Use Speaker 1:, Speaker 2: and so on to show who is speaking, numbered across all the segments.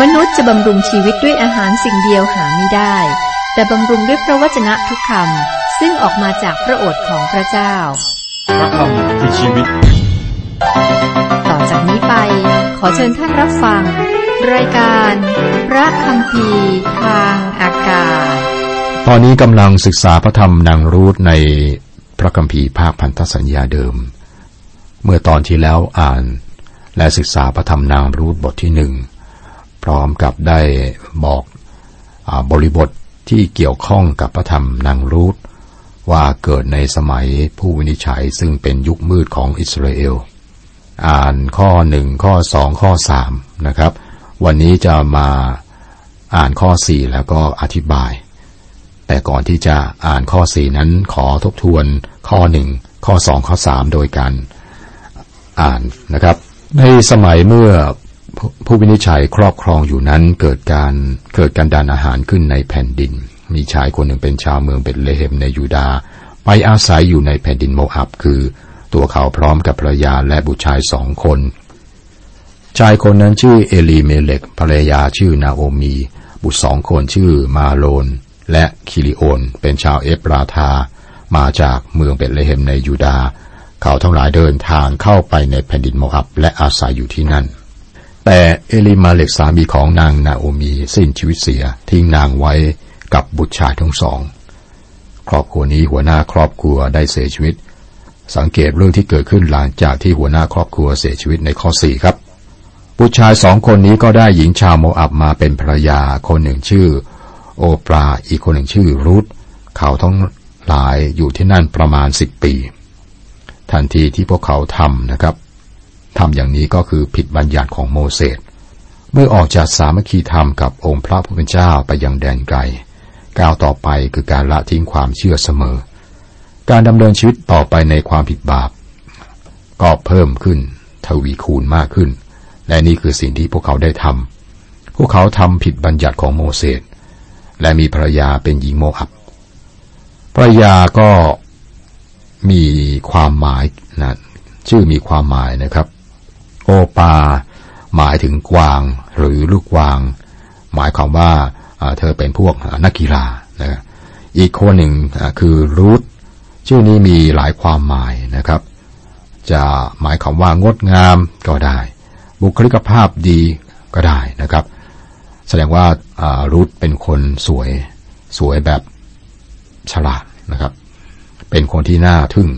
Speaker 1: มนุษย์จะบำรุงชีวิตด้วยอาหารสิ่งเดียวหาไม่ได้ แต่บำรุงด้วยพระวจนะทุกคำซึ่งออกมาจากพระโอษฐ์ของพระเจ้า
Speaker 2: พระคำคือชีวิต
Speaker 1: ต่อจากนี้ไป ขอเชิญท่านรับฟัง รายการ พระคำพีทางอากาศ
Speaker 3: ตอนนี้กำลังศึกษาพระธรรมนางรูธในพระคัมภีร์ภาคพันธสัญญาเดิม เมื่อตอนที่แล้วอ่าน และศึกษาพระธรรมนางรูธบทที่หนึ่ง พร้อมกับได้บอกอบริบทที่เกี่ยวข้องกับพระธรรมนางรูธว่าเกิดในสมัยผู้วินิจฉัยซึ่งเป็นยุคมืดของอิสราเอล อ่านข้อหนึ่งข้อสองข้อสามนะครับ วันนี้จะมาอ่านข้อสี่แล้วก็อธิบาย แต่ก่อนที่จะอ่านข้อสี่นั้นขอทบทวนข้อหนึ่งข้อสองข้อสามโดยการอ่านนะครับ ในสมัยเมื่อ ผู้วินิจฉัยครอบครองอยู่นั้นเกิดการเกิดกันดารอาหารขึ้นในแผ่นดิน มีชายคนหนึ่งเป็นชาวเมืองเบตเลเฮมในยูดาไปอาศัยอยู่ในแผ่นดินโมอับคือ ตัวเขาพร้อมกับภรรยาและบุตรชายสองคน ชายคนนั้นชื่อเอลีเมเลกภรรยาชื่อนาโอมี บุตรสองคนชื่อมาโลน และคิลิโอน เป็นชาวเอฟราธา มาจากเมืองเบตเลเฮมในยูดา เขาทั้งหลายเดินทางเข้าไปในแผ่นดินโมอับและอาศัยอยู่ที่นั่น แต่เอลีเมเลกสามีของนางนาโอมีสิ้นชีวิตเสียทิ้งนางไว้กับบุตรชายทั้งสอง ครอบครัวนี้หัวหน้าครอบครัวได้เสียชีวิต สังเกตเรื่องที่เกิดขึ้นหลังจากที่หัวหน้าครอบครัวเสียชีวิตในข้อสี่ครับ บุตรชายสองคนนี้ก็ได้หญิงชาวโมอับมาเป็นภรรยาคนหนึ่งชื่อ โอปราอีกคนหนึ่งชื่อรูธเขาทั้งหลายอยู่ที่นั่นประมาณสิบปี ทันทีที่พวกเขาทำนะครับ ทำอย่างนี้ก็คือผิดบัญญัติของโมเสส เมื่อออกจากสามัคคีธรรมกับองค์พระผู้เป็นเจ้าไปยังแดนไกล ก้าวต่อไปคือการละทิ้งความเชื่อเสมอ การดำเนินชีวิตต่อไปในความผิดบาป ก็เพิ่มขึ้น ทวีคูณมากขึ้น และนี่คือสิ่งที่พวกเขาได้ทำพวกเขาทำผิดบัญญัติของโมเสส และมีภรรยาเป็นหญิงโมอับภรรยาก็มีความหมายนะชื่อมีความหมายนะครับ โอปา หมายถึงกวางหรือลูกกวาง หมายความว่าเธอเป็นพวกนักกีฬานะอีกคนหนึ่งคือรูทชื่อนี้มีหลายความหมายนะครับ จะหมายความว่างดงามก็ได้ บุคลิกภาพดีก็ได้นะครับ แสดงว่ารูทเป็นคนสวยสวยแบบฉลาดนะครับ เป็นคนที่น่าทึ่ง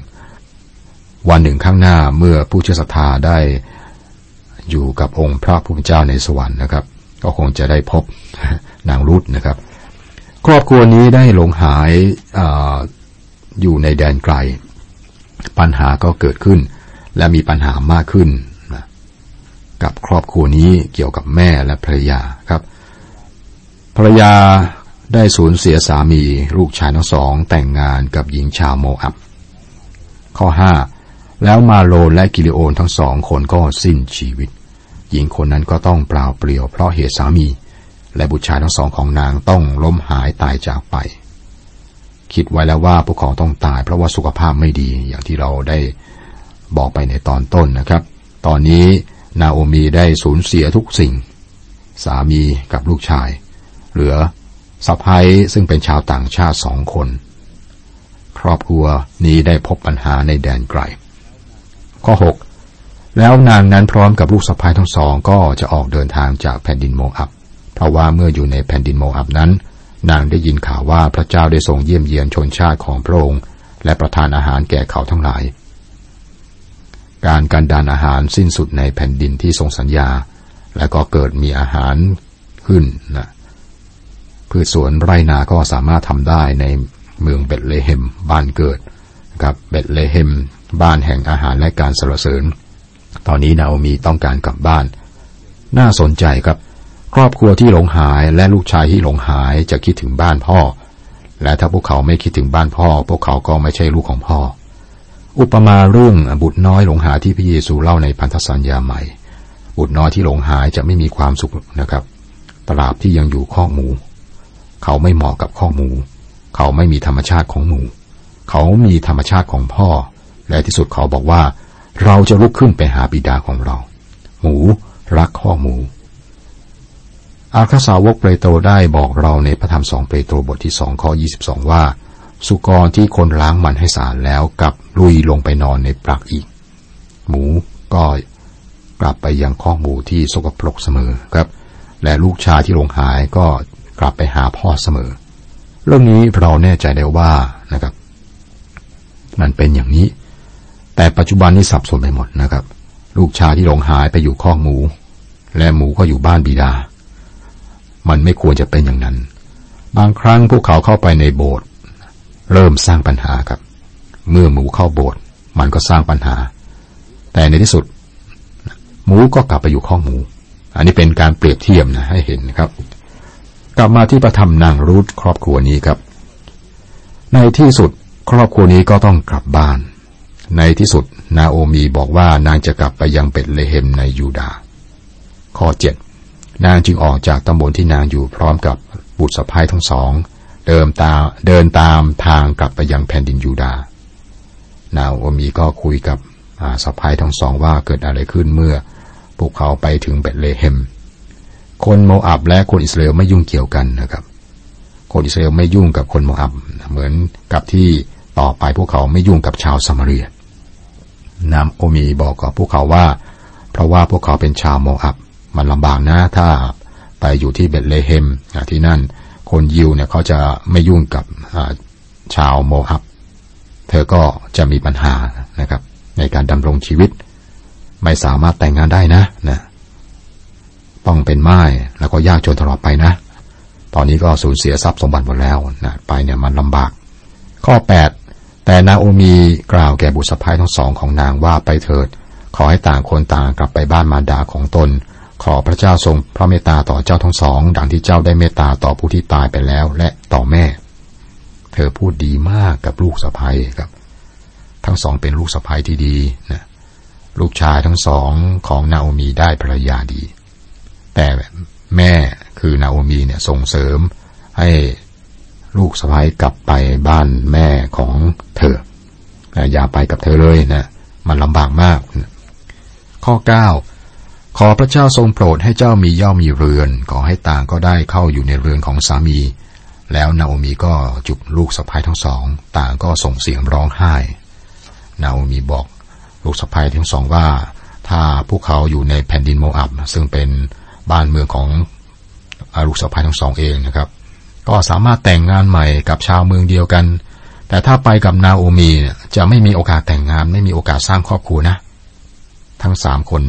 Speaker 3: วันหนึ่งข้างหน้าเมื่อผู้เชื่อศรัทธาได้ อยู่กับองค์พระผู้เป็นเจ้าในสวรรค์นะครับ ก็คงจะได้พบนางรุธนะครับ ครอบครัวนี้ได้หลงหายออยู่ในแดนไกล ปัญหาก็เกิดขึ้น และมีปัญหามากขึ้นนะกับครอบครัวนี้เกี่ยวกับแม่และภรรยาครับ ภรรยาได้สูญเสียสามี ลูกชายทั้งสองแต่งงานกับหญิงชาวโมอับข้อห้า แล้วมาโลนและกิลิโอนทั้งสองคนก็สิ้นชีวิต หญิงคนนั้นก็ต้องเปล่าเปลี่ยวเพราะเหตุสามี และบุตรชายทั้งสองของนางต้องล้มหายตายจากไป คิดไว้แล้วว่าพวกเขาต้องตาย เพราะว่าสุขภาพไม่ดีอย่างที่เราได้บอกไปในตอนต้นนะครับ ตอนนี้นาโอมีได้สูญเสียทุกสิ่ง สามีกับลูกชาย เหลือสะพ้ยซึ่งเป็นชาวต่างชาติสองคน ครอบครัวนี้ได้พบปัญหาในแดนไกล ข้อ 6 แล้วนางนั้นพร้อมกับลูกสะพ้ายทั้งสองก็จะออกเดินทางจากแผ่นดินโมอับ เพราะว่าเมื่ออยู่ในแผ่นดินโมอับนั้น นางได้ยินข่าวว่าพระเจ้าได้ทรงเยี่ยมเยียนชนชาติของพระองค์ และประทานอาหารแก่เขาทั้งหลาย การการดานอาหารสิ้นสุดในแผ่นดินที่ทรงสัญญา และก็เกิดมีอาหารขึ้นนะพืชสวนไรนาก็สามารถทำได้ในเมืองเบตเลเฮมบ้านเกิด นะครับเบตเลเฮม บ้านแห่งอาหารและการสรรเสริญ ตอนนี้นาโอมีต้องการกลับบ้าน น่าสนใจครับ ครอบครัวที่หลงหายและลูกชายที่หลงหายจะคิดถึงบ้านพ่อ และถ้าพวกเขาไม่คิดถึงบ้านพ่อ พวกเขาก็ไม่ใช่ลูกของพ่อ อุปมาเรื่องบุตรน้อยหลงหายที่พระเยซูเล่าในพันธสัญญาใหม่ บุตรน้อยที่หลงหายจะไม่มีความสุขนะครับ ตราบที่ยังอยู่ข้อกหมู เขาไม่เหมาะกับข้อกหมู เขาไม่มีธรรมชาติของหมู เขามีธรรมชาติของพ่อ และที่สุดเขาบอกว่า เราจะลุกขึ้นไปหาบิดาของเรา หมูรักข้อหมู อาคาสาวกเปโตรได้บอกเราในพระธรรมสองเปโตรบทที่สองข้อยี่สิบสองว่า สุกรที่คนล้างมันให้สะอาดแล้วกลับลุยลงไปนอนในปลักอีก หมูก็กลับไปยังข้อหมูที่สกปรกเสมอครับ และลูกชายที่ลงหายก็กลับไปหาพ่อเสมอ เรื่องนี้เราแน่ใจได้ว่านะครับ มันเป็นอย่างนี้ แต่ปัจจุบันนี้สับสนไปหมดนะครับ ลูกชายที่หลงหายไปอยู่ข้อหมู และหมูก็อยู่บ้านบิดา มันไม่ควรจะเป็นอย่างนั้น บางครั้งพวกเขาเข้าไปในโบสถ์เริ่มสร้างปัญหาครับ เมื่อหมูเข้าโบสถ์มันก็สร้างปัญหา แต่ในที่สุด หมูก็กลับไปอยู่ข้อหมู อันนี้เป็นการเปรียบเทียบนะให้เห็นครับ กลับมาที่ประธรรมนางรูทครอบครัวนี้ครับ ในที่สุด ครอบครัวนี้ก็ต้องกลับบ้าน ในที่สุดนาโอมีบอกว่านางจะกลับไปยังเบตเลเฮมในยูดาห์ข้อเจ็ดนางจึงออกจากตำบลที่นางอยู่พร้อมกับบุตรสะพ้ายทั้งสอง เดินตามเดินตามทางกลับไปยังแผ่นดินยูดาห์นาโอมีก็คุยกับสะพ้ายทั้งสองว่าเกิดอะไรขึ้นเมื่อพวกเขาไปถึงเบตเลเฮม คนโมอับและคนอิสราเอลไม่ยุ่งเกี่ยวกันนะครับ คนอิสราเอลไม่ยุ่งกับคนโมอับเหมือนกับที่ ต่อไปพวกเขาไม่ยุ่งกับชาวซามาเรียนามโอมีบอกกับพวกเขาว่า เพราะว่าพวกเขาเป็นชาวโมอับ มันลำบากนะถ้าไปอยู่ที่เบตเลเฮมที่นั่น คนยิวเนี่ยเขาจะไม่ยุ่งกับชาวโมอับ เธอก็จะมีปัญหานะครับ ในการดำรงชีวิต ไม่สามารถแต่งงานได้นะนะต้องเป็นไม้แล้วก็ยากจนตลอดไปนะ ตอนนี้ก็สูญเสียทรัพย์สมบัติหมดแล้วนะไปเนี่ยมันลำบาก ข้อ 8 แต่นาโอมีกล่าวแก่บุตรสะพ้ายทั้งสองของนางว่าไปเถิด ขอให้ต่างคนต่างกลับไปบ้านมารดาของตน ขอพระเจ้าทรงพระเมตตาต่อเจ้าทั้งสอง ดังที่เจ้าได้เมตตาต่อผู้ที่ตายไปแล้วและต่อแม่ เธอพูดดีมากกับลูกสะพ้ายครับ ทั้งสองเป็นลูกสะพ้ายที่ดีนะลูกชายทั้งสองของนาโอมีได้ภรรยาดี แต่แม่คือนาโอมีเนี่ยส่งเสริมให้ ลูกสะพ้ายกลับไปบ้านแม่ของเธอ อย่าไปกับเธอเลยนะ มันลำบากมาก ข้อ 9 ขอพระเจ้าทรงโปรดให้เจ้ามีย่อมมีเรือน ขอให้ต่างก็ได้เข้าอยู่ในเรือนของสามี แล้วนาโอมีก็จุบลูกสะพ้ายทั้งสอง ต่างก็ส่งเสียงร้องไห้ นาโอมีบอกลูกสะพ้ายทั้งสองว่า ถ้าพวกเขาอยู่ในแผ่นดินโมอับซึ่งเป็นบ้านเมืองของลูกสะพ้ายทั้งสองเองนะครับ ก็สามารถแต่งงานใหม่กับชาวเมืองเดียวกัน แต่ถ้าไปกับนาโอมีจะไม่มีโอกาสแต่งงานไม่มีโอกาสสร้างครอบครัวนะ ทั้งสามคน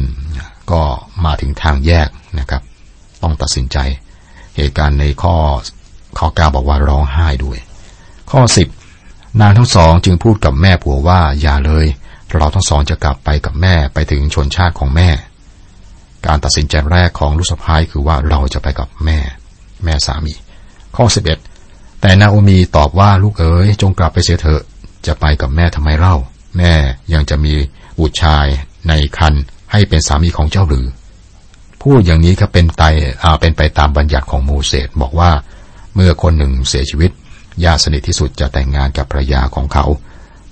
Speaker 3: ก็มาถึงทางแยกนะครับ ต้องตัดสินใจ เหตุการณ์ในข้อข้อเก้าบอกว่าร้องไห้ด้วย ข้อสิบนางทั้งสองจึงพูดกับแม่ผัวว่าอย่าเลย เราทั้งสองจะกลับไปกับแม่ไปถึงชนชาติของแม่ การตัดสินใจแรกของลูกสะพ้ายคือว่าเราจะไปกับแม่ แม่สามี ข้อสิบเอ็ดแต่นาโอมีตอบว่าลูกเอ๋ยจงกลับไปเสียเถอะ จะไปกับแม่ทำไมเล่า แม่ยังจะมีบุตรชายในคันให้เป็นสามีของเจ้าหรือ พูดอย่างนี้ครับเป็นไตอาเป็นไปตามบัญญัติของโมเสสบอกว่า เมื่อคนหนึ่งเสียชีวิตญาติสนิทที่สุดจะแต่งงานกับภรรยาของเขา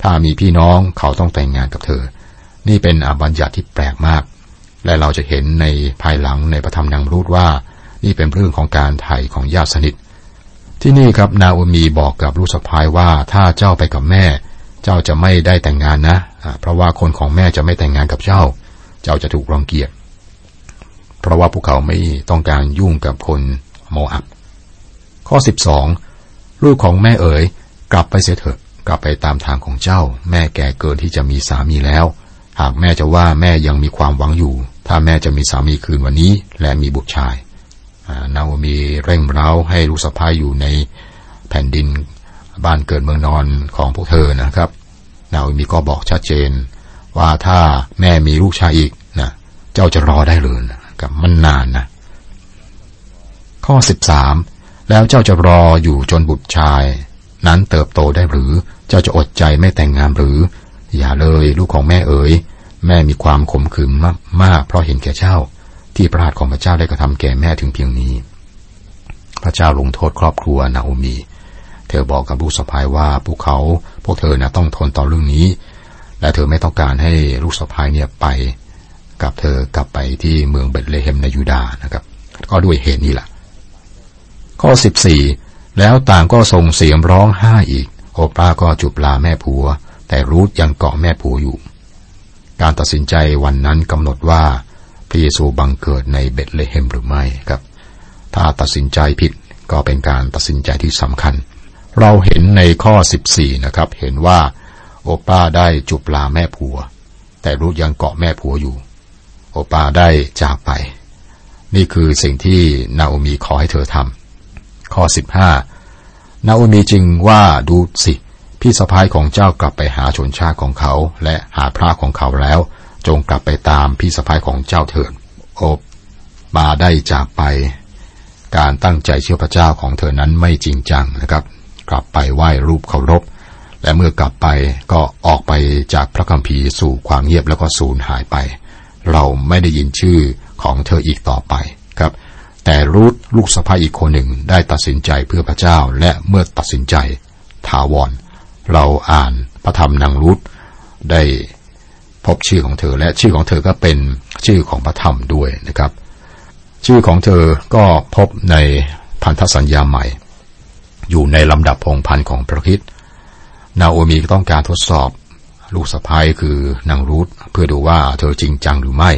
Speaker 3: ถ้ามีพี่น้องเขาต้องแต่งงานกับเธอ นี่เป็นอบัญญัติที่แปลกมาก และเราจะเห็นในภายหลังในพระธรรมนางรูดว่า นี่เป็นเรื่องของการไถ่ของญาติสนิท ที่นี่ครับนาโอมีบอกกับลูกสะพ้ายว่าถ้าเจ้าไปกับแม่ เจ้าจะไม่ได้แต่งงานนะ เพราะว่าคนของแม่จะไม่แต่งงานกับเจ้า เจ้าจะถูกรังเกียจ เพราะว่าพวกเขาไม่ต้องการยุ่งกับคนโมอับ ข้อ 12 ลูกของแม่เอ๋ยกลับไปเสียเถอะ กลับไปตามทางของเจ้า แม่แก่เกินที่จะมีสามีแล้ว หากแม่จะว่าแม่ยังมีความหวังอยู่ ถ้าแม่จะมีสามีคืนวันนี้ และมีบุตรชาย นาโอมีเร่งเร้าให้ลูกสะพ้ายอยู่ในแผ่นดินบ้านเกิดเมืองนอนของพวกเธอนะครับ นาโอมีก็บอกชัดเจน ว่าถ้าแม่มีลูกชายอีกนะเจ้าจะรอได้เลยนะกับมันนานนะ ข้อสิบสามแล้วเจ้าจะรออยู่จนบุตรชาย นั้นเติบโตได้หรือเจ้าจะอดใจไม่แต่งงานหรือ อย่าเลยลูกของแม่เอ๋ยแม่มีความขมขื่นมากเพราะเห็นแก่เจ้า ที่พระหัตถ์ของพระเจ้าได้กระทำแก่แม่ถึงเพียงนี้ พระเจ้าลงโทษครอบครัวนาโอมี เธอบอกกับลูกสะพ้ายว่าพวกเขาพวกเธอนะต้องทนต่อเรื่องนี้ และเธอไม่ต้องการให้ลูกสะพ้ายเนี่ยไป กับเธอกลับไปที่เมืองเบตเลเฮมในยูดาห์นะครับ ก็ด้วยเหตุนี้แหละข้อ14แล้วต่างก็ส่งเสียงร้องไห้อีก โอป้าก็จุบลาแม่ผัว แต่รูธยังเกาะแม่ผัวอยู่ การตัดสินใจวันนั้นกำหนดว่า ระเยซูบังเกิดในเบธเลเฮมหรือไม่ครับ ถ้าตัดสินใจผิดก็เป็นการตัดสินใจที่สำคัญ เราเห็นในข้อ 14 นะครับ เห็นว่าโอป้าได้จุบลาแม่ผัว แต่รูธยังเกาะแม่ผัวอยู่ โอป้าได้จากไป นี่คือสิ่งที่นาโอมีขอให้เธอทำข้อ 15 นาโอมีจึงว่าดูสิพี่สะพ้ายของเจ้ากลับไปหาชนชาติของเขา และหาพระของเขาแล้ว จงกลับไปตามพี่สะพ้ายของเจ้าเถิดโอบมาได้จากไป การตั้งใจเชื่อพระเจ้าของเธอนั้นไม่จริงจังนะครับ กลับไปไหว้รูปเคารพ และเมื่อกลับไปก็ออกไปจากพระคัมภีร์สู่ความเงียบแล้วก็สูญหายไป เราไม่ได้ยินชื่อของเธออีกต่อไปครับ แต่รูธลูกสะพ้ายอีกคนหนึ่งได้ตัดสินใจเพื่อพระเจ้าและเมื่อตัดสินใจถาวรเราอ่านพระธรรมนางรูธได้ พบชื่อของเธอและชื่อของเธอก็เป็นชื่อของพระธรรมด้วยนะครับ ชื่อของเธอก็พบในพันธสัญญาใหม่ อยู่ในลำดับพงพันของพระคิดนาโอมีก็ต้องการทดสอบลูกสะพ้ายคือนางรูธเพื่อดูว่าเธอจริงจังหรือไม่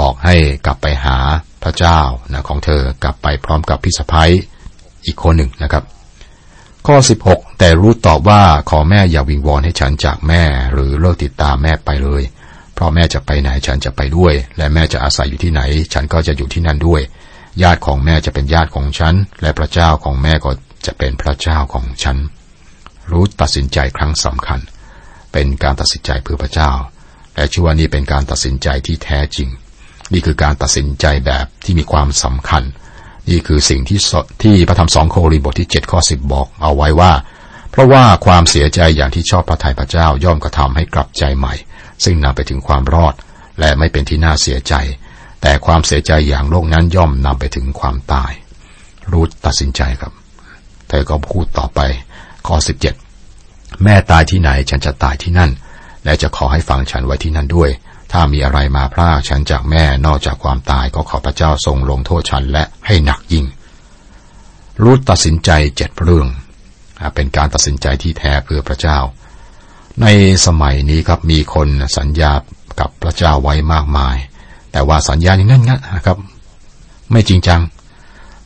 Speaker 3: บอกให้กลับไปหาพระเจ้านะของเธอกลับไปพร้อมกับพี่สะพ้ายอีกคนหนึ่งนะครับ ข้อ 16 แต่รูธตอบว่าขอแม่อย่าวิงวอนให้ฉันจากแม่ หรือเลิกติดตามแม่ไปเลย เพราะแม่จะไปไหนฉันจะไปด้วย และแม่จะอาศัยอยู่ที่ไหน ฉันก็จะอยู่ที่นั่นด้วย ญาติของแม่จะเป็นญาติของฉัน และพระเจ้าของแม่ก็จะเป็นพระเจ้าของฉัน รูธตัดสินใจครั้งสำคัญ เป็นการตัดสินใจเพื่อพระเจ้า และชื่อว่านี่เป็นการตัดสินใจที่แท้จริง นี่คือการตัดสินใจแบบที่มีความสำคัญ นี่คือสิ่งที่ที่พระธรรมสองโครินธ์บทที่7ข้อ10 บอกเอาไว้ว่า เพราะว่าความเสียใจอย่างที่ชอบพระทัยพระเจ้าย่อมกระทำให้กลับใจใหม่ ซึ่งนำไปถึงความรอด และไม่เป็นที่น่าเสียใจ แต่ความเสียใจอย่างโลกนั้นย่อมนำไปถึงความตาย รูธตัดสินใจครับ เธอก็พูดต่อไปข้อ17 แม่ตายที่ไหนฉันจะตายที่นั่น และจะขอให้ฟังฉันไว้ที่นั่นด้วย ถ้ามีอะไรมาพรากฉันจากแม่นอกจากความตายก็ขอพระเจ้าทรงลงโทษฉันและให้หนักยิ่ง รูธตัดสินใจเจ็ดเรื่อง เป็นการตัดสินใจที่แท้เพื่อพระเจ้า ในสมัยนี้ครับมีคนสัญญากับพระเจ้าไว้มากมาย แต่ว่าสัญญาอย่างนั้นนะครับ ไม่จริงจัง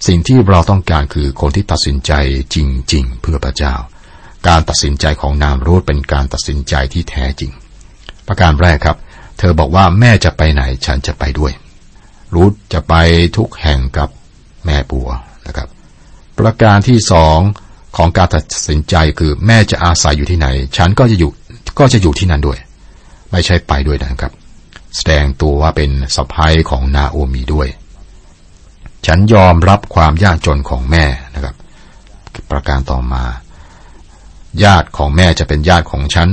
Speaker 3: สิ่งที่เราต้องการคือคนที่ตัดสินใจจริง ๆ เพื่อพระเจ้า การตัดสินใจของนามรูธเป็นการตัดสินใจที่แท้จริง ประการแรกครับ เธอบอกว่าแม่จะไปไหนฉันจะไปด้วย รูธจะไปทุกแห่งกับแม่ปัวนะครับ ประการที่สองของการตัดสินใจคือแม่จะอาศัยอยู่ที่ไหน ฉันก็จะอยู่ก็จะอยู่ที่นั่นด้วย ไม่ใช่ไปด้วยนะครับ แสดงตัวว่าเป็นสะพ้ายของนาโอมีด้วย ฉันยอมรับความยากจนของแม่นะครับ ประการต่อมา ญาติของแม่จะเป็นญาติของฉัน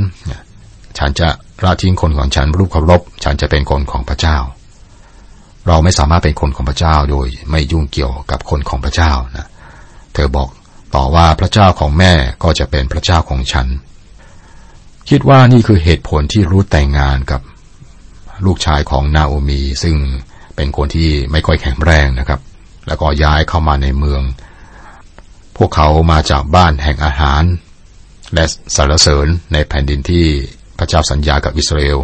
Speaker 3: ฉันจะ ละทิ้งคนของฉันรูปเคารพฉันจะเป็นคนของพระเจ้า เราไม่สามารถเป็นคนของพระเจ้าโดยไม่ยุ่งเกี่ยวกับคนของพระเจ้านะเธอบอกต่อว่าพระเจ้าของแม่ก็จะเป็นพระเจ้าของฉัน คิดว่านี่คือเหตุผลที่รู้แต่งงานกับลูกชายของนาโอมี ซึ่งเป็นคนที่ไม่ค่อยแข็งแรงนะครับ แล้วก็ย้ายเข้ามาในเมือง พวกเขามาจากบ้านแห่งอาหาร และสารเสริญในแผ่นดินที่ พระเจ้าสัญญากับอิสราเอล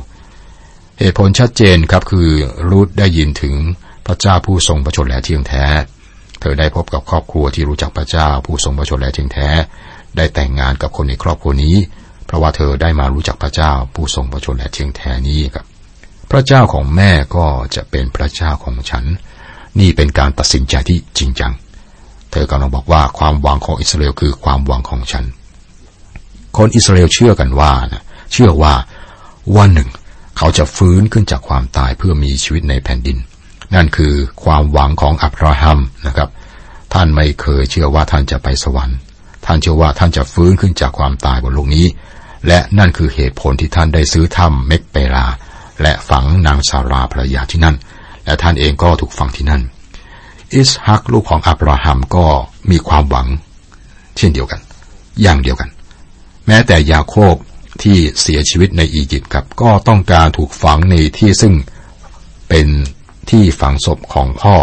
Speaker 3: เหตุผลชัดเจนครับคือรูธได้ยินถึงพระเจ้าผู้ทรงประชนและเที่ยงแท้ เธอได้พบกับครอบครัวที่รู้จักพระเจ้าผู้ทรงประชนและเที่ยงแท้ ได้แต่งงานกับคนในครอบครัวนี้ เพราะว่าเธอได้มารู้จักพระเจ้าผู้ทรงประชนและเที่ยงแท้นี้ครับ พระเจ้าของแม่ก็จะเป็นพระเจ้าของฉัน นี่เป็นการตัดสินใจที่จริงจัง เธอกำลังบอกว่าความหวังของอิสราเอลคือความหวังของฉัน คนอิสราเอลเชื่อกันว่านะ เชื่อว่าวันหนึ่ง เขาจะฟื้นขึ้นจากความตายเพื่อมีชีวิตในแผ่นดิน นั่นคือความหวังของอับราฮัมนะครับ ท่านไม่เคยเชื่อว่าท่านจะไปสวรรค์ ท่านเชื่อว่าท่านจะฟื้นขึ้นจากความตายบนโลกนี้ และนั่นคือเหตุผลที่ท่านได้ซื้อถ้ำเมกเปรา และฝังนางซาราภรรยาที่นั่น และท่านเองก็ถูกฝังที่นั่น อิสฮักลูกของอับราฮัมก็มีความหวัง เช่นเดียวกัน อย่างเดียวกัน แม้แต่ยาโคบ ที่เสียชีวิตในอียิปต์ครับก็ต้องการถูกฝังในที่ซึ่งเป็นที่ฝังศพของพ่อ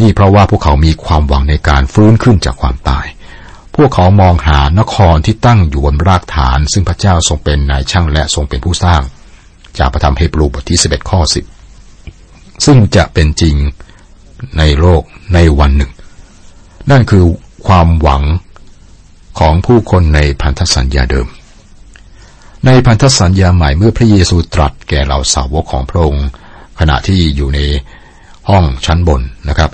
Speaker 3: นี่เพราะว่าพวกเขามีความหวังในการฟื้นขึ้นจากความตาย พวกเขามองหานครที่ตั้งอยู่บนรากฐาน ซึ่งพระเจ้าทรงเป็นนายช่างและทรงเป็นผู้สร้าง จากพระธรรมเฮบรูบทที่ 11 ข้อ 10 ซึ่งจะเป็นจริงในโลกในวันหนึ่ง นั่นคือความหวังของผู้คนในพันธสัญญาเดิม ในพันธสัญญาใหม่เมื่อพระเยซูตรัสแก่เราสาวกของพระองค์ขณะที่อยู่ในห้องชั้นบนนะครับ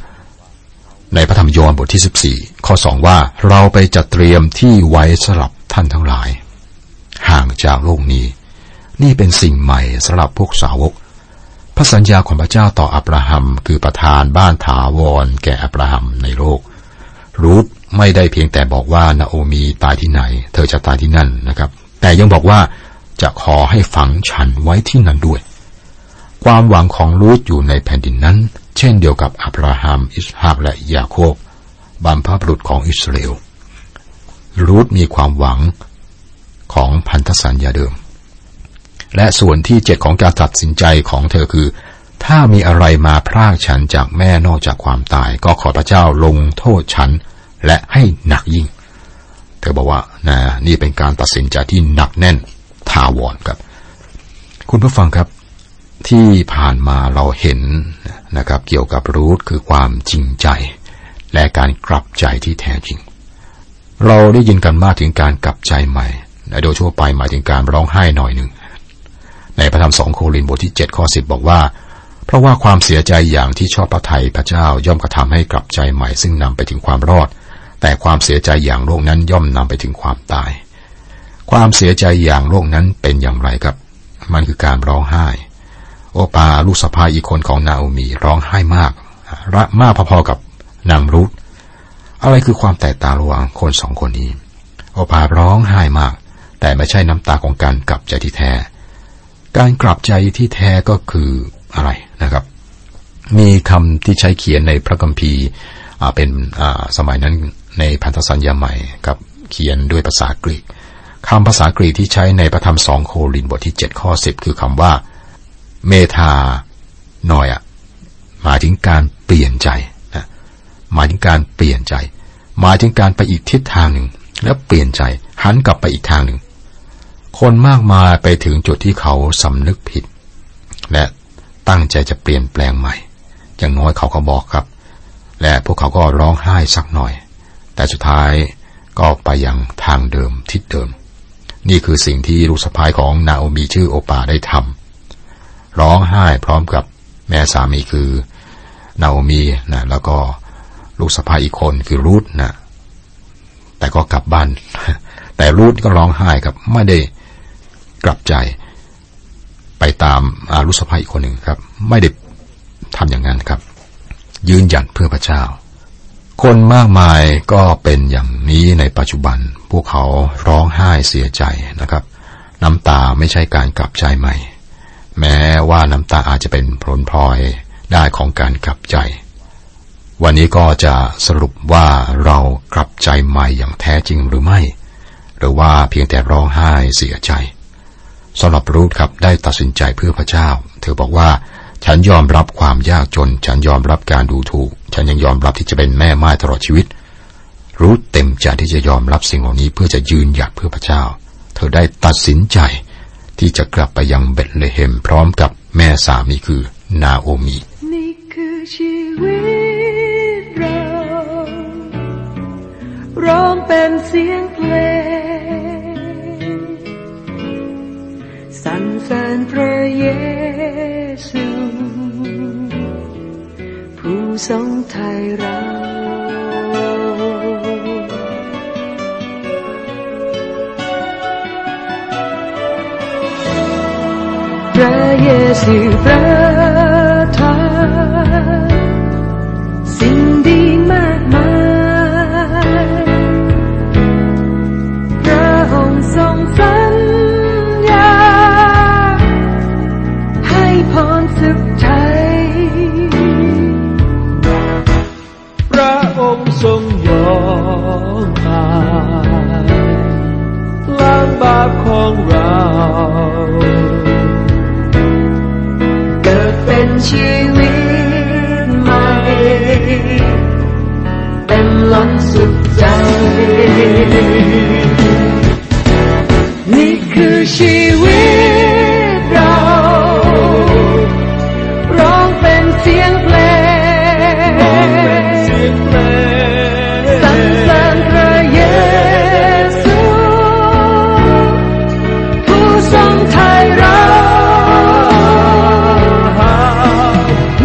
Speaker 3: ในพระธรรมโยนบทที่ 14 ข้อ 2 ว่าเราไปจัดเตรียมที่ไว้สำหรับท่านทั้งหลาย ห่างจากโลกนี้ นี่เป็นสิ่งใหม่สำหรับพวกสาวก พระสัญญาของพระเจ้าต่ออับราฮัม คือประทานบ้านถาวรแก่อับราฮัมในโลก รูธไม่ได้เพียงแต่บอกว่านาโอมีตายที่ไหน เธอจะตายที่นั่นนะครับ แต่ยังบอกว่าจะขอให้ฝังฉันไว้ที่นั่นด้วย ความหวังของรูธอยู่ในแผ่นดินนั้น เช่นเดียวกับอับราฮัม อิสฮากและยาโคบบัมพบุรุษของอิสราเอลรูธมีความหวังของพันธสัญญาเดิม และส่วนที่เจ็ดของการตัดสินใจของเธอคือ ถ้ามีอะไรมาพรากฉันจากแม่นอกจากความตาย ก็ขอพระเจ้าลงโทษฉันและให้หนักยิ่ง เธอบอกว่านะนี่เป็นการตัดสินใจที่หนักแน่นทาวรครับ คุณผู้ฟังครับที่ผ่านมาเราเห็นนะครับเกี่ยวกับรูทคือความจริงใจ และการกลับใจที่แท้จริง เราได้ยินกันมากถึงการกลับใจใหม่โดยทั่วไปหมายถึงการร้องไห้หน่อยหนึ่งในพระธรรมสองโครินบทที่7ข้อ10 บอกว่า เพราะว่าความเสียใจอย่างที่ชอบพระทัยพระเจ้าย่อมกระทำให้กลับใจใหม่ ซึ่งนำไปถึงความรอด แต่ความเสียใจอย่างโลกนั้นย่อมนำไปถึงความตาย ความเสียใจอย่างโลกนั้นเป็นอย่างไรครับ มันคือการร้องไห้ โอปาลูกสะพ้ายอีกคนของนาโอมีร้องไห้มากระมากพอๆกับนางรุธอะไรคือความแตกต่างระหว่างคนสองคนนี้ โอปาร้องไห้มาก แต่ไม่ใช่น้ำตาของการกลับใจที่แท้ การกลับใจที่แท้ก็คืออะไรนะครับ มีคำที่ใช้เขียนในพระคัมภีร์เป็นสมัยนั้น ในพันธสัญญาใหม่กับเขียนด้วยภาษากรีกคำภาษากรีกที่ใช้ในพระธรรมสองโครินบทที่ 7 ข้อ 10 คือคำว่า เมธาหน่อยอะหมายถึงการเปลี่ยนใจนะหมายถึงการเปลี่ยนใจ หมายถึงการไปอีกทิศทางหนึ่ง แล้วเปลี่ยนใจหันกลับไปอีกทางหนึ่ง คนมากมายไปถึงจุดที่เขาสำนึกผิด และตั้งใจจะเปลี่ยนแปลงใหม่ อย่างน้อยเขาก็บอกครับ และพวกเขาก็ร้องไห้สักหน่อย แต่สุดท้ายก็ไปยังทางเดิมทิศเดิม นี่คือสิ่งที่ลูกสะพ้ายของนาโอมีชื่อโอปาได้ทำร้องไห้พร้อมกับแม่สามีคือนาโอมีนะแล้วก็ลูกสะพ้ายอีกคนคือรูทนะแต่ก็กลับบ้าน แต่รูทก็ร้องไห้ครับไม่ได้กลับใจ ไปตามอาลูกสะพ้ายอีกคนหนึ่งครับ ไม่ได้ทำอย่างนั้นครับ ยืนหยัดเพื่อพระเจ้า คนมากมายก็เป็นอย่างนี้ในปัจจุบัน พวกเขาร้องไห้เสียใจนะครับ น้ำตาไม่ใช่การกลับใจใหม่ แม้ว่าน้ำตาอาจจะเป็นผลพลอยได้ของการกลับใจ วันนี้ก็จะสรุปว่าเรากลับใจใหม่อย่างแท้จริงหรือไม่ หรือว่าเพียงแต่ร้องไห้เสียใจสำหรับรูทครับได้ตัดสินใจเพื่อพระเจ้า เธอบอกว่า ฉันยอมรับความยากจน ฉันยอมรับการดูถูก ฉันยังยอมรับที่จะเป็นแม่ไม้ตลอดชีวิต รู้เต็มใจที่จะยอมรับสิ่งเหล่านี้เพื่อจะยืนหยัดเพื่อพระเจ้า เธอได้ตัดสินใจที่จะกลับไปยังเบตเลเฮมพร้อมกับแม่สามีคือนาโอมี
Speaker 4: นี่คือชีวิตเราร้องเป็นเสียงเพลงสรรเสริญพระเยซู ผู้ทรงไทยเราพระเยซูพระ วิต
Speaker 5: เรา ร้องเป็นเสียงเพลง
Speaker 4: ส
Speaker 5: รรเสริญพระเยซู
Speaker 4: ผู้ทรงไทยเรา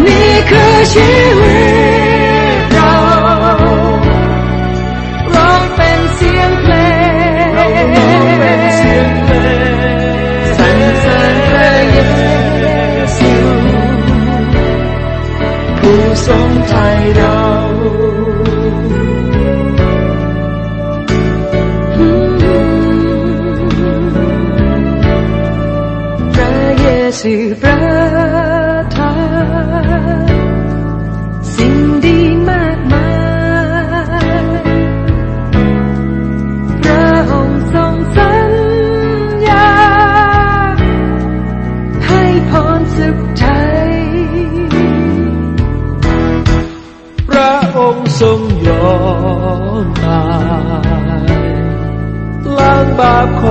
Speaker 5: นี่คื
Speaker 4: อชีวิต see bright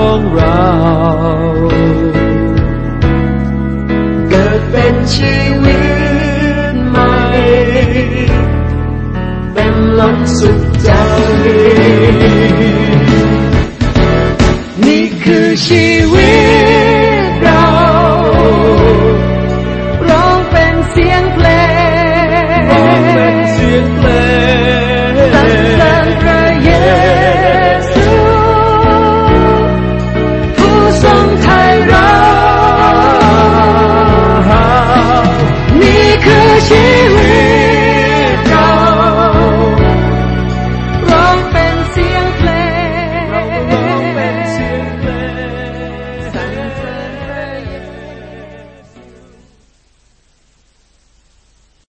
Speaker 4: ของเรา
Speaker 5: เกิดเป็นชีวิตใหม่ เป็นลมสุดใจ นี่คือชีวิต